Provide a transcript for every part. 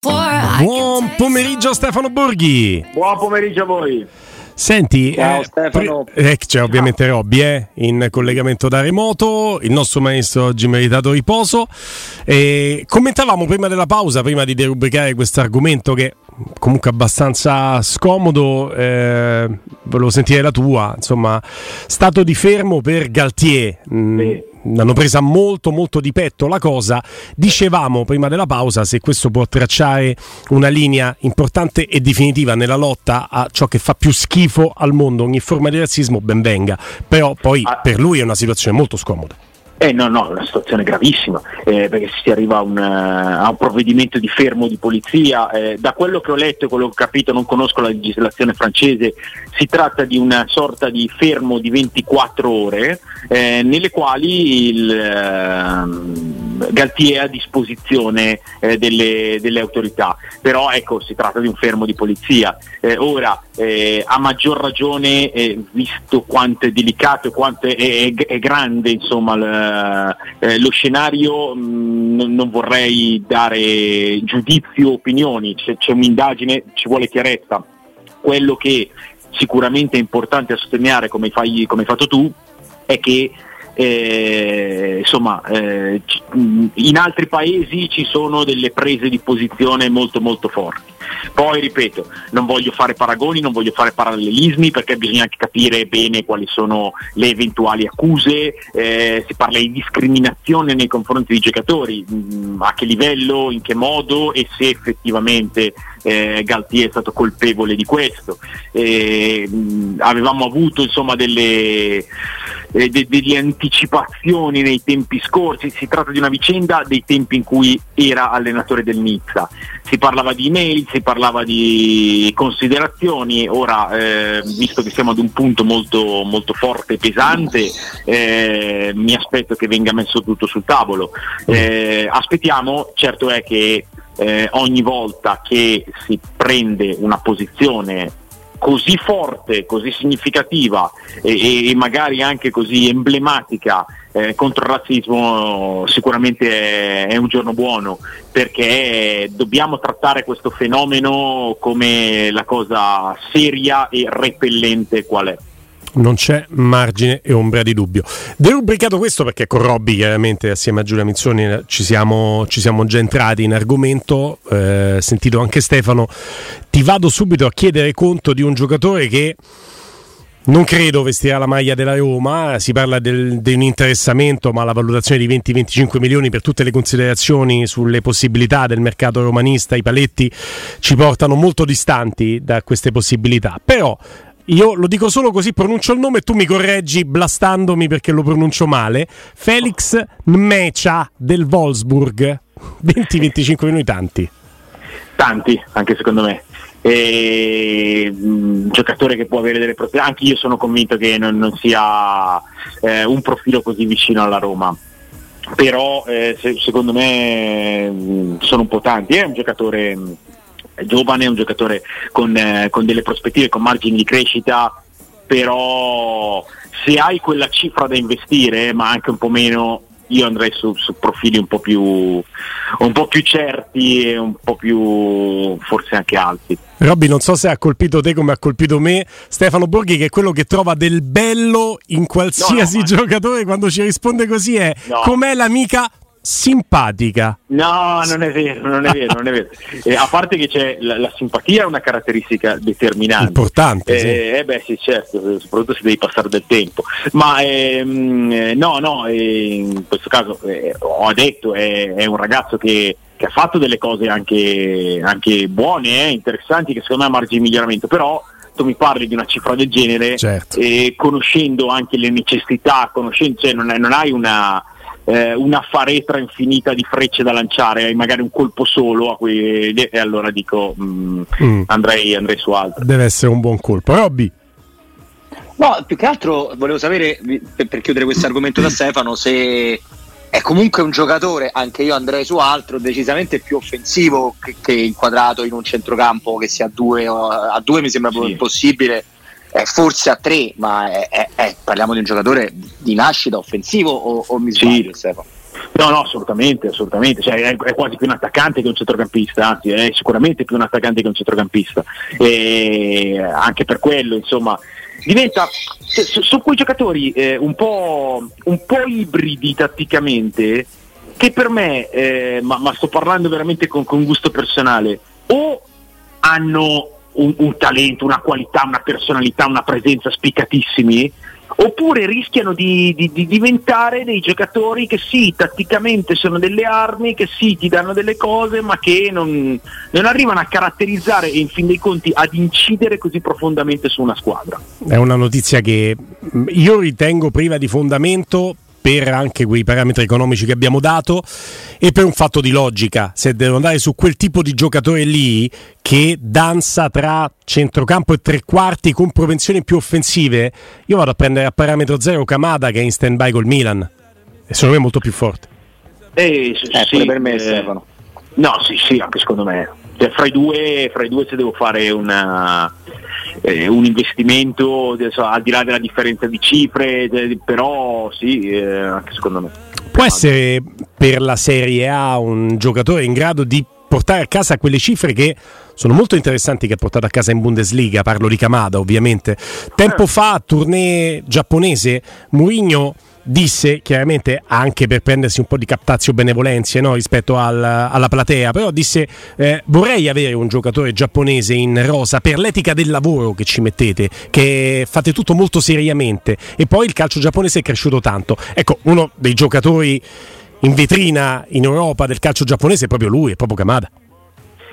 Buon pomeriggio Stefano Borghi. Buon pomeriggio a voi. Senti, Ciao, eh, Stefano. pri- eh, c'è ovviamente Robby eh, in collegamento da remoto, il nostro maestro oggi meritato riposo. E commentavamo prima della pausa, prima di derubricare questo argomento che comunque abbastanza scomodo, eh, volevo sentire la tua, insomma, stato di fermo per Galtier. Mm, Sì. L'hanno presa molto molto di petto la cosa. Dicevamo prima della pausa se questo può tracciare una linea importante e definitiva nella lotta a ciò che fa più schifo al mondo, ogni forma di razzismo ben venga. Però poi Ah. per lui è una situazione molto scomoda. Eh no, no, è una situazione gravissima, eh, perché si arriva a un, eh, a un provvedimento di fermo di polizia. eh, da quello che ho letto e quello che ho capito, non conosco la legislazione francese, si tratta di una sorta di fermo di 24 ore, eh, nelle quali il, ehm, Galtier è a disposizione eh, delle, delle autorità. Però ecco, si tratta di un fermo di polizia. Eh, ora, eh, a maggior ragione, eh, visto quanto è delicato e quanto è, è- è grande insomma, l- eh, lo scenario, mh, non, non vorrei dare giudizi o opinioni, c'è, c'è un'indagine, ci vuole chiarezza. Quello che sicuramente è importante sottolineare, come, fai, come hai fatto tu, è che eh, insomma, eh, mh, in altri paesi ci sono delle prese di posizione molto molto forti. Poi ripeto, non voglio fare paragoni, non voglio fare parallelismi perché bisogna anche capire bene quali sono le eventuali accuse, eh, si parla di discriminazione nei confronti dei giocatori, mh, a che livello, in che modo e se effettivamente eh, Galtier è stato colpevole di questo. Eh, mh, avevamo avuto insomma delle, eh, de- delle anticipazioni nei tempi scorsi, si tratta di una vicenda dei tempi in cui era allenatore del Nizza, si parlava di email, si parlava di considerazioni, ora eh, visto che siamo ad un punto molto, molto forte e pesante, eh, mi aspetto che venga messo tutto sul tavolo. Eh, aspettiamo, certo è che eh, ogni volta che si prende una posizione così forte, così significativa e, e- magari anche così emblematica eh, contro il razzismo sicuramente è, è un giorno buono perché dobbiamo trattare questo fenomeno come la cosa seria e repellente qual è. Non c'è margine e ombra di dubbio. Derubricato questo perché con Robby chiaramente assieme a Giulia Mizzoni ci siamo, ci siamo già entrati in argomento, eh, sentito anche Stefano, ti vado subito a chiedere conto di un giocatore che non credo vestirà la maglia della Roma, si parla del- di un interessamento ma la valutazione di 20-25 milioni per tutte le considerazioni sulle possibilità del mercato romanista, i paletti ci portano molto distanti da queste possibilità, però io lo dico solo così, pronuncio il nome e tu mi correggi blastandomi perché lo pronuncio male. Felix Nmecha del Wolfsburg. 20-25 minuti tanti. Tanti, anche secondo me. E, mh, giocatore che può avere delle proprietà, anche io sono convinto che non, non sia eh, un profilo così vicino alla Roma. però eh, se, secondo me mh, mm, sono un po' tanti, è un giocatore mh, mm, giovane, è un giocatore con, eh, con delle prospettive, con margini di crescita, però se hai quella cifra da investire, ma anche un po' meno, io andrei su, su profili un po, più, un po' più certi e un po' più forse anche alti. Robby, non so se ha colpito te come ha colpito me, Stefano Borghi, che è quello che trova del bello in qualsiasi no, no, giocatore quando ci risponde così è no. com'è l'amica simpatica. No, non è vero, non è vero, non è vero. Eh, a parte che c'è la, la, simpatia è una caratteristica determinante. Importante. Eh, sì. eh beh sì, certo, soprattutto se devi passare del tempo. Ma ehm, eh, no, no, eh, in questo caso eh, ho detto, è, è un ragazzo che, che, ha fatto delle cose anche, anche buone, interessanti, che secondo me ha margine di miglioramento, però tu mi parli di una cifra del genere certo. conoscendo anche le necessità, conoscendo, cioè non, è, non hai una eh, una faretra infinita di frecce da lanciare, hai magari un colpo solo cui, e allora dico mm, mm. Andrei, andrei, su altro. Deve essere un buon colpo. Robby. No, più che altro volevo sapere, per, per chiudere questo argomento da Stefano, se è comunque un giocatore, anche io andrei su altro, decisamente più offensivo che, che inquadrato in un centrocampo che sia a due, a due mi sembra sì. possibile eh, forse a tre, ma è, è, è, parliamo di un giocatore di nascita offensivo o, o mi sbaglio sì. Stefano? No, no, assolutamente, assolutamente. Cioè, è, è, quasi più un attaccante che un centrocampista, anzi è sicuramente più un attaccante che un centrocampista. E anche per quello, insomma, diventa su, su quei giocatori eh, un, po', un, po', ibridi tatticamente, che per me, eh, ma, ma, sto parlando veramente con, con gusto personale, o hanno un, un, talento, una qualità, una personalità, una presenza spiccatissimi, oppure rischiano di, di, di, diventare dei giocatori che sì, tatticamente sono delle armi, che sì, ti danno delle cose, ma che non, non arrivano a caratterizzare e in fin dei conti ad incidere così profondamente su una squadra. È una notizia che io ritengo priva di fondamento per anche quei parametri economici che abbiamo dato e per un fatto di logica, se devo andare su quel tipo di giocatore lì che danza tra centrocampo e tre quarti con propensioni più offensive, io vado a prendere a parametro zero Kamada che è in stand by col Milan e secondo me è molto più forte. Eh, eh sì, per me eh, Stefano. No, sì, sì, anche secondo me. Cioè, fra, i due, fra i due se devo fare una, eh, un investimento adesso, al di là della differenza di cifre, però sì, eh, anche secondo me. Può essere per la Serie A un giocatore in grado di portare a casa quelle cifre che sono molto interessanti che ha portato a casa in Bundesliga, parlo di Kamada ovviamente. Tempo eh. fa, tournée giapponese, Mourinho disse chiaramente anche per prendersi un po' di captazio benevolenze no, rispetto al, alla platea, però disse eh, vorrei avere un giocatore giapponese in rosa per l'etica del lavoro che ci mettete, che fate tutto molto seriamente e poi il calcio giapponese è cresciuto tanto. Ecco, uno dei giocatori in vetrina in Europa del calcio giapponese è proprio lui, è proprio Kamada.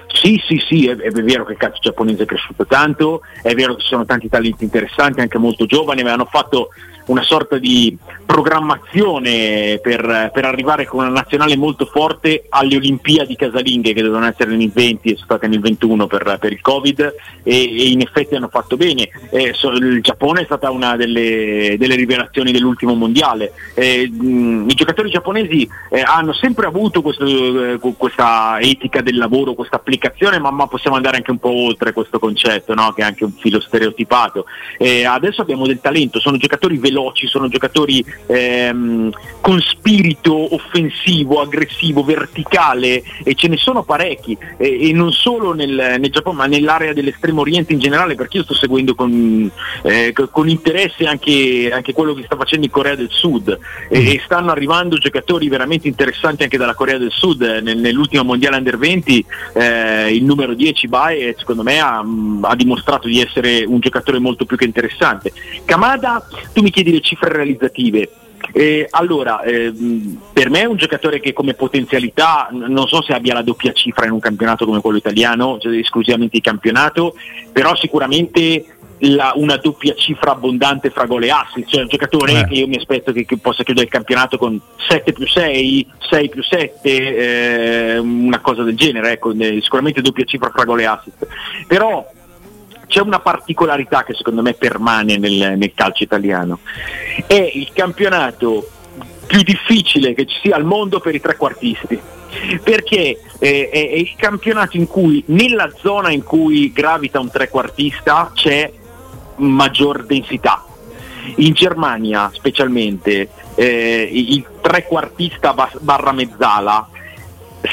Sì, sì, sì, è, è, vero che il calcio giapponese è cresciuto tanto, è vero che ci sono tanti talenti interessanti, anche molto giovani, ma hanno fatto una sorta di programmazione per, per, arrivare con una nazionale molto forte alle Olimpiadi casalinghe che dovevano essere nel 20 e sono state nel 21 per, per il Covid e, e, in effetti hanno fatto bene. Eh, so, il Giappone è stata una delle, delle rivelazioni dell'ultimo mondiale. Eh, mh, I giocatori giapponesi eh, hanno sempre avuto questo, eh, questa etica del lavoro, questa applicazione, ma, ma, possiamo andare anche un po' oltre questo concetto, no? che è anche un filo stereotipato. adesso abbiamo del talento, sono giocatori veloci veloci, sono giocatori ehm, con spirito offensivo, aggressivo, verticale e ce ne sono parecchi. E, e non solo nel, nel, Giappone ma nell'area dell'estremo oriente in generale perché io sto seguendo con, eh, con interesse anche, anche, quello che sta facendo in Corea del Sud. E, mm. e, stanno arrivando giocatori veramente interessanti anche dalla Corea del Sud. Nel, nell'ultimo mondiale under 20 eh, il numero 10 Bae secondo me ha, ha dimostrato di essere un giocatore molto più che interessante. Kamada tu mi chiedi chiedi le cifre realizzative. Eh, allora, eh, per me è un giocatore che come potenzialità non so se abbia la doppia cifra in un campionato come quello italiano, cioè esclusivamente di campionato, però sicuramente la, una doppia cifra abbondante fra gol e assist, cioè un giocatore eh. che io mi aspetto che, che, possa chiudere il campionato con 7 più 6, 6 più 7, eh, una cosa del genere, ecco, sicuramente doppia cifra fra gol e assist. Però c'è una particolarità che secondo me permane nel, nel calcio italiano. È il campionato più difficile che ci sia al mondo per i trequartisti perché eh, è, è, il campionato in cui nella zona in cui gravita un trequartista c'è maggior densità. In Germania specialmente eh, il trequartista barra mezzala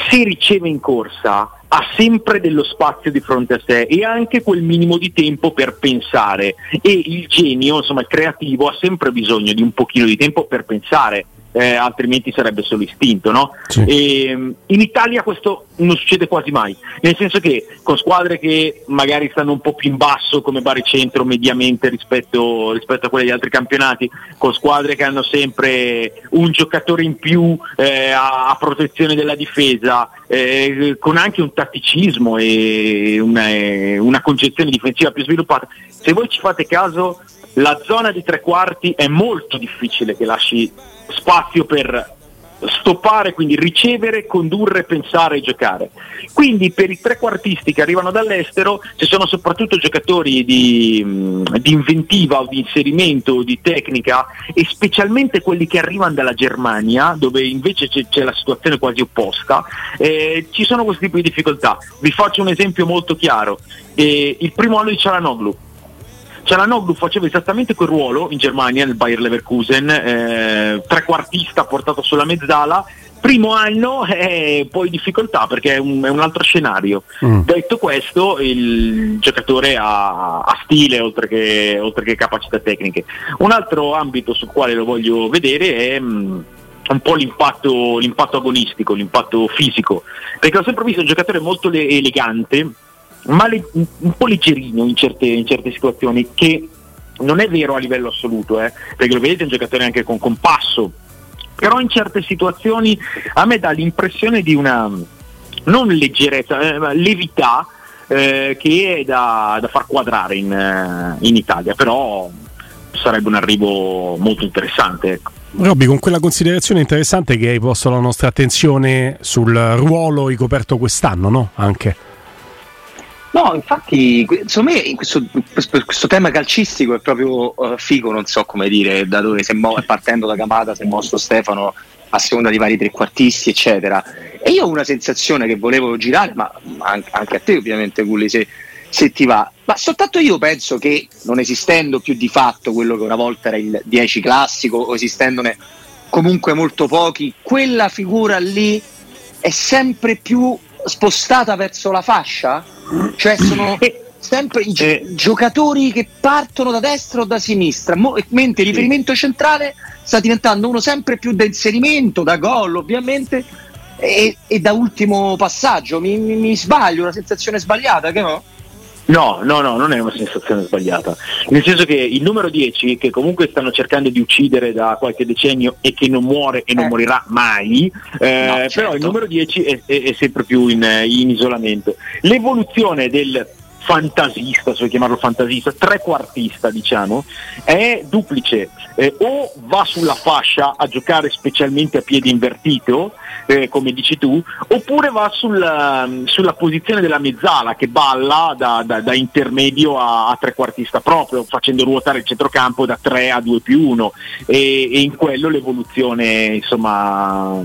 se riceve in corsa ha sempre dello spazio di fronte a sé e anche quel minimo di tempo per pensare. E il genio, insomma il creativo ha sempre bisogno di un pochino di tempo per pensare eh, altrimenti sarebbe solo istinto. No? Sì. E, ehm, in Italia questo non succede quasi mai, nel senso che con squadre che magari stanno un po' più in basso come Baricentro mediamente rispetto, rispetto a quelle degli altri campionati, con squadre che hanno sempre un giocatore in più eh, a, a, protezione della difesa, eh, con anche un tatticismo e una, una concezione difensiva più sviluppata, se voi ci fate caso la zona di tre quarti è molto difficile che lasci spazio per stoppare, quindi ricevere, condurre, pensare e giocare. Quindi per i trequartisti che arrivano dall'estero ci sono soprattutto giocatori di, di inventiva o di inserimento o di tecnica e specialmente quelli che arrivano dalla Germania dove invece c'è, c'è la situazione quasi opposta, eh, ci sono questi tipi di difficoltà. Vi faccio un esempio molto chiaro. Eh, il primo anno di Cialanoglu Cialanoglu faceva esattamente quel ruolo in Germania nel Bayer Leverkusen, eh, trequartista portato sulla mezzala, primo anno eh, poi difficoltà perché è un, è un altro scenario. Mm. Detto questo, il giocatore ha, ha stile oltre che, oltre che, capacità tecniche. Un altro ambito sul quale lo voglio vedere è mh, mm, un po' l'impatto, l'impatto, agonistico, l'impatto fisico, perché ho sempre visto un giocatore molto le- elegante ma le, un po' leggerino in certe, in certe, situazioni, che non è vero a livello assoluto, eh, perché lo vedete è un giocatore anche con compasso, però in certe situazioni a me dà l'impressione di una non leggerezza, eh, levità eh, che è da, da, far quadrare in, eh, in, Italia, però sarebbe un arrivo molto interessante. Ecco. Robby, con quella considerazione interessante che hai posto la nostra attenzione sul ruolo ricoperto quest'anno, no? Anche. No, infatti, secondo me questo, questo, tema calcistico è proprio uh, figo, non so come dire, da dove è mo- partendo da Camata, è mosso Stefano a seconda di vari trequartisti, eccetera. E io ho una sensazione che volevo girare, ma, ma anche a te ovviamente, Gulli, se, se ti va. Ma soltanto io penso che non esistendo più di fatto quello che una volta era il 10 classico, o esistendone comunque molto pochi, quella figura lì è sempre più spostata verso la fascia? Cioè sono sempre i gi- giocatori che partono da destra o da sinistra, Mo- mentre il riferimento centrale sta diventando uno sempre più da inserimento, da gol ovviamente, e, e da ultimo passaggio. Mi, mi, mi sbaglio, una sensazione sbagliata, che no? No, no, no, non è una sensazione sbagliata. Nel senso che il numero 10, che comunque stanno cercando di uccidere da qualche decennio e che non muore e non eh. morirà mai, eh, no, certo. però il numero 10 è, è, è sempre più in, in isolamento. L'evoluzione del fantasista, se vuoi chiamarlo fantasista, trequartista diciamo, è duplice. Eh, o va sulla fascia a giocare specialmente a piede invertito, eh, come dici tu, oppure va sulla, sulla, posizione della mezzala che balla da, da, da intermedio a, a, trequartista proprio, facendo ruotare il centrocampo da 3 a 2 più 1 e, e in quello l'evoluzione insomma,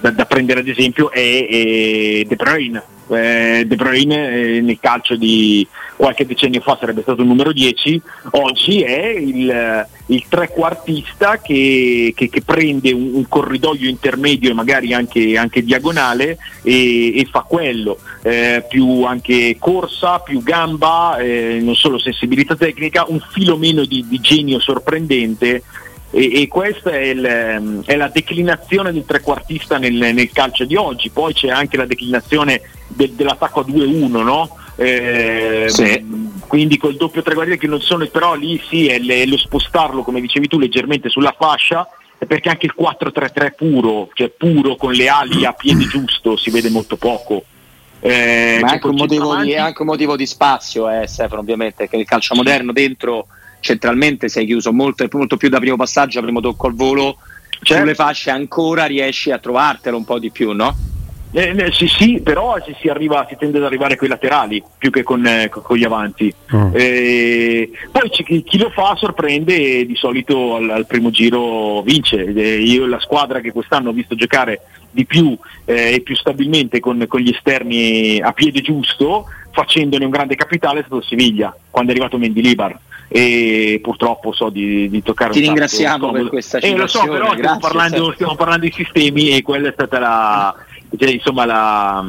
da, da prendere ad esempio è, è De Bruyne eh, De Bruyne eh, nel calcio di qualche decennio fa sarebbe stato il numero 10, oggi è il, il trequartista che, che, che prende un, un, corridoio intermedio e magari anche, anche diagonale e, e, fa quello, eh, più anche corsa, più gamba, eh, non solo sensibilità tecnica, un filo meno di, di genio sorprendente e, e questa è, il, è, la declinazione del trequartista nel, nel, calcio di oggi, poi c'è anche la declinazione de, dell'attacco a 2-1, no? Eh, sì. quindi col doppio trequartista che non sono però lì sì è, è lo spostarlo come dicevi tu leggermente sulla fascia perché anche il 4-3-3 puro cioè puro con le ali a piede giusto si vede molto poco eh, ma è anche, di, è anche un motivo di, spazio eh, Stefano ovviamente che il calcio moderno dentro centralmente sei chiuso molto, molto più da primo passaggio, a primo tocco al volo, certo. sulle fasce ancora riesci a trovartelo un po' di più, no? Eh, eh, sì, sì, però si, si, arriva, si, tende ad arrivare con i laterali più che con, eh, con gli avanti. Mm. Eh, poi chi, chi, lo fa sorprende e di solito al, al primo giro vince. Eh, io la squadra che quest'anno ho visto giocare di più eh, e più stabilmente con, con, gli esterni a piede giusto, facendone un grande capitale è stato Siviglia, quando è arrivato Mendilibar e purtroppo so di, di toccare ti ringraziamo per questa eh, lo so però stiamo parlando, stiamo parlando di sistemi e quella è stata la, cioè, insomma la,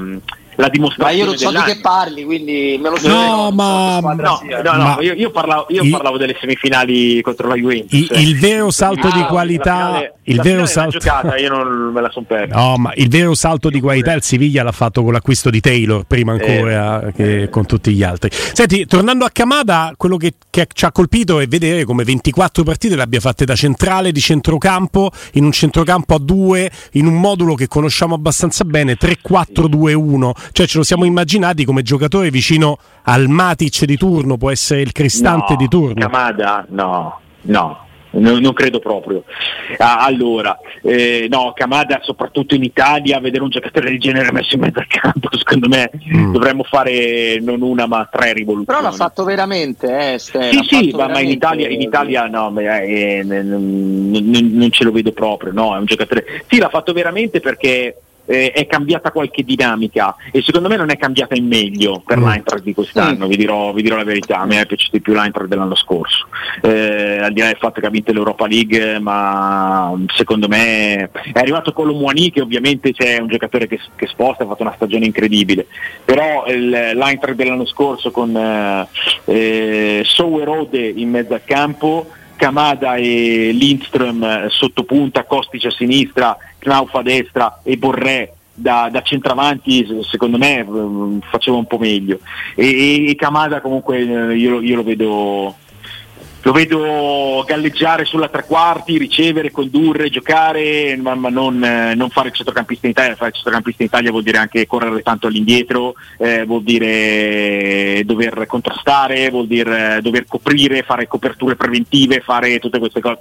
la dimostrazione. Ma io non so di che parli, quindi me lo so. No, ma, no, no, no, ma io, io, parlavo, io il, parlavo, delle semifinali contro la Juventus. Il, il vero salto ah, di qualità. Finale, il vero salto. Giocata, io non me la son persa. No, ma il vero salto di qualità il Siviglia l'ha fatto con l'acquisto di Taylor prima ancora eh, che eh. con tutti gli altri. Senti, tornando a Camada, quello che, che, ci ha colpito è vedere come 24 partite le abbia fatte da centrale, di centrocampo, in un centrocampo a due, in un modulo che conosciamo abbastanza bene, 3-4-2-1. Cioè ce lo siamo immaginati come giocatore vicino al Matic di turno, può essere il Cristante no, di turno. Camada, no, no non, non credo proprio. Ah, allora, eh, no, Kamada soprattutto in Italia, vedere un giocatore del genere messo in mezzo al campo, secondo me mm. dovremmo fare non una ma tre rivoluzioni. Però l'ha fatto veramente, eh, Ste, Sì, sì, ma, ma, in Italia, in Italia no, eh, eh, non, non ce lo vedo proprio, no, è un giocatore... Sì, l'ha fatto veramente perché eh, è cambiata qualche dinamica e secondo me non è cambiata in meglio per mm. l'Eintracht di quest'anno, mm. vi, dirò, vi, dirò, la verità, a me è piaciuto di più l'Eintracht dell'anno scorso, eh, al di là del fatto che ha vinto l'Europa League, ma secondo me è arrivato Colomwani che ovviamente c'è un giocatore che, che, sposta, ha fatto una stagione incredibile, però il, l'Eintracht dell'anno scorso con eh, eh Sowerode in mezzo al campo Kamada e Lindström sotto punta, Kostic a sinistra, Knauf a destra e Borré da, da, centravanti secondo me faceva un po' meglio. E, e Kamada comunque eh, io, io lo vedo lo vedo galleggiare sulla tre quarti, ricevere, condurre, giocare, ma, ma non, eh, non, fare il centrocampista in Italia. Fare il centrocampista in Italia vuol dire anche correre tanto all'indietro, eh, vuol dire dover contrastare, vuol dire eh, dover coprire, fare coperture preventive, fare tutte queste cose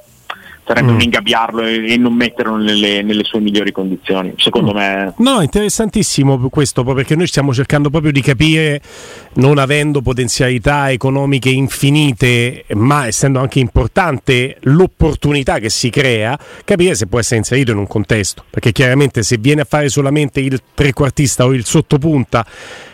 sarebbe mm. un ingabbiarlo e, e non metterlo nelle, nelle, sue migliori condizioni. Secondo mm. me. No, interessantissimo questo, perché noi stiamo cercando proprio di capire, non avendo potenzialità economiche infinite, ma essendo anche importante l'opportunità che si crea, capire se può essere inserito in un contesto. Perché chiaramente se viene a fare solamente il trequartista o il sottopunta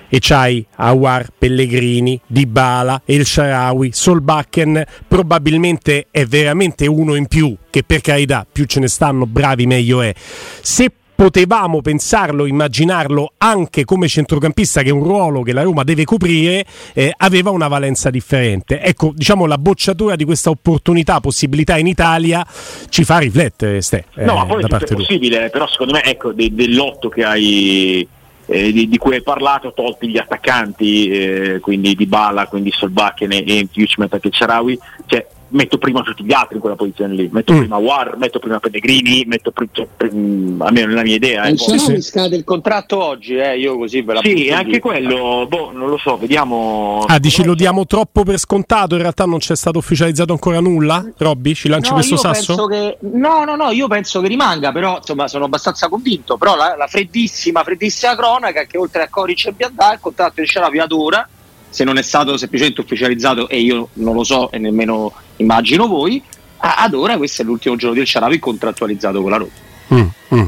e c'hai Awar, Pellegrini, Dybala, El Sharawi, Solbakken, probabilmente è veramente uno in più, che per carità più ce ne stanno bravi meglio è. Se potevamo pensarlo, immaginarlo anche come centrocampista, che è un ruolo che la Roma deve coprire, eh, aveva una valenza differente. Ecco, diciamo la bocciatura di questa opportunità, possibilità in Italia ci fa riflettere, Ste. Eh, no, ma poi è possibile, però secondo me, ecco, de- dell'otto che hai eh, di, di, cui hai parlato, tolti gli attaccanti, eh, quindi di Bala, quindi Solbakken e, Fuchman che Charawi, cioè metto prima tutti gli altri in quella posizione lì, metto mm. prima War, metto prima Pellegrini, metto prima, cioè, almeno nella mia idea. Eh, sì, sì. scade il contratto oggi, eh, io così ve la Sì, anche lì. quello, boh, non lo so, vediamo. Ah, dici lo diamo troppo per scontato, in realtà non c'è stato ufficializzato ancora nulla? Robby, ci lanci no, questo sasso? Che, no, no, no, io penso che rimanga, però insomma sono abbastanza convinto, però la, la freddissima, freddissima cronaca che oltre a Coric e Biandà il contratto di Sciaravi ad ora se non è stato semplicemente ufficializzato e io non lo so e nemmeno immagino voi, ad ora questo è l'ultimo giorno del Ciaravi contrattualizzato con la Roma. Mm, mm.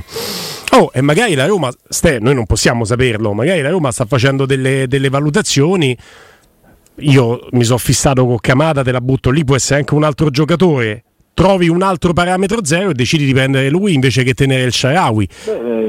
Oh, e magari la Roma, ste, noi non possiamo saperlo, magari la Roma sta facendo delle, delle valutazioni. Io mi sono fissato con Camada, te la butto lì, può essere anche un altro giocatore. Trovi un altro parametro zero e decidi di prendere lui invece che tenere il Sharawi.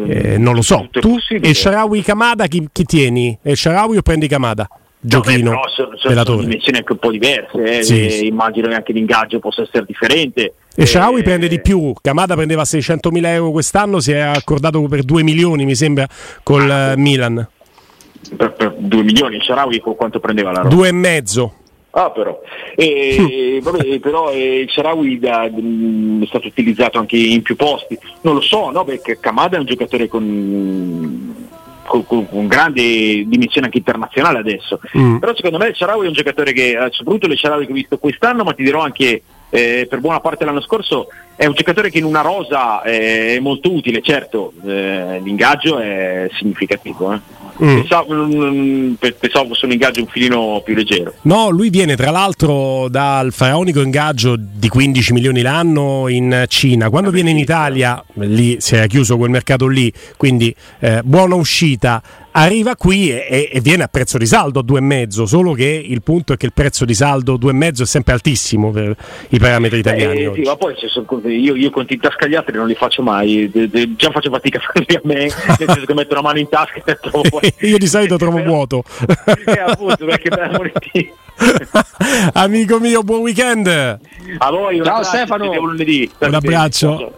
Eh, non lo so. Tu e il Sharawi Camada chi, chi tieni? Il Sharawi o prendi Camada? Giochino no, beh, sono, sono dimensioni anche un po' diverse eh, sì, immagino che anche l'ingaggio possa essere differente. E Sharawi eh, prende di più. Kamada prendeva 600 mila euro quest'anno si è accordato per 2 milioni mi sembra col ah, Milan. Per, per 2 milioni Sharawi quanto prendeva la roba? 2 e mezzo. Ah, però, e, vabbè, però eh, il Sharawi da, mh, è stato utilizzato anche in più posti. Non lo so, no? perché Kamada è un giocatore con con, con, con, grande dimensione anche internazionale adesso. Mm. Però secondo me il Sharawi è un giocatore che, soprattutto il Sharawi che ho visto quest'anno, ma ti dirò anche eh, per buona parte dell'anno scorso, è un giocatore che in una rosa è molto utile, certo, eh, l'ingaggio è significativo. Eh. Mm. Pensavo, mm, pensavo fosse un ingaggio un filino più leggero. No, lui viene tra l'altro dal faraonico ingaggio di 15 milioni l'anno in Cina. Quando viene in Italia, lì si è chiuso quel mercato lì, quindi eh, buona uscita arriva qui e, e, viene a prezzo di saldo a 2,5 solo che il punto è che il prezzo di saldo 2,5 è sempre altissimo per i parametri italiani eh, sì, ma poi io, io conti in tasca agli altri non li faccio mai de, de, già faccio fatica a farli a me nel senso che metto la mano in tasca e trovo io di solito trovo vuoto. Eh, appunto perché amico mio buon weekend. A voi ciao Stefano. un abbraccio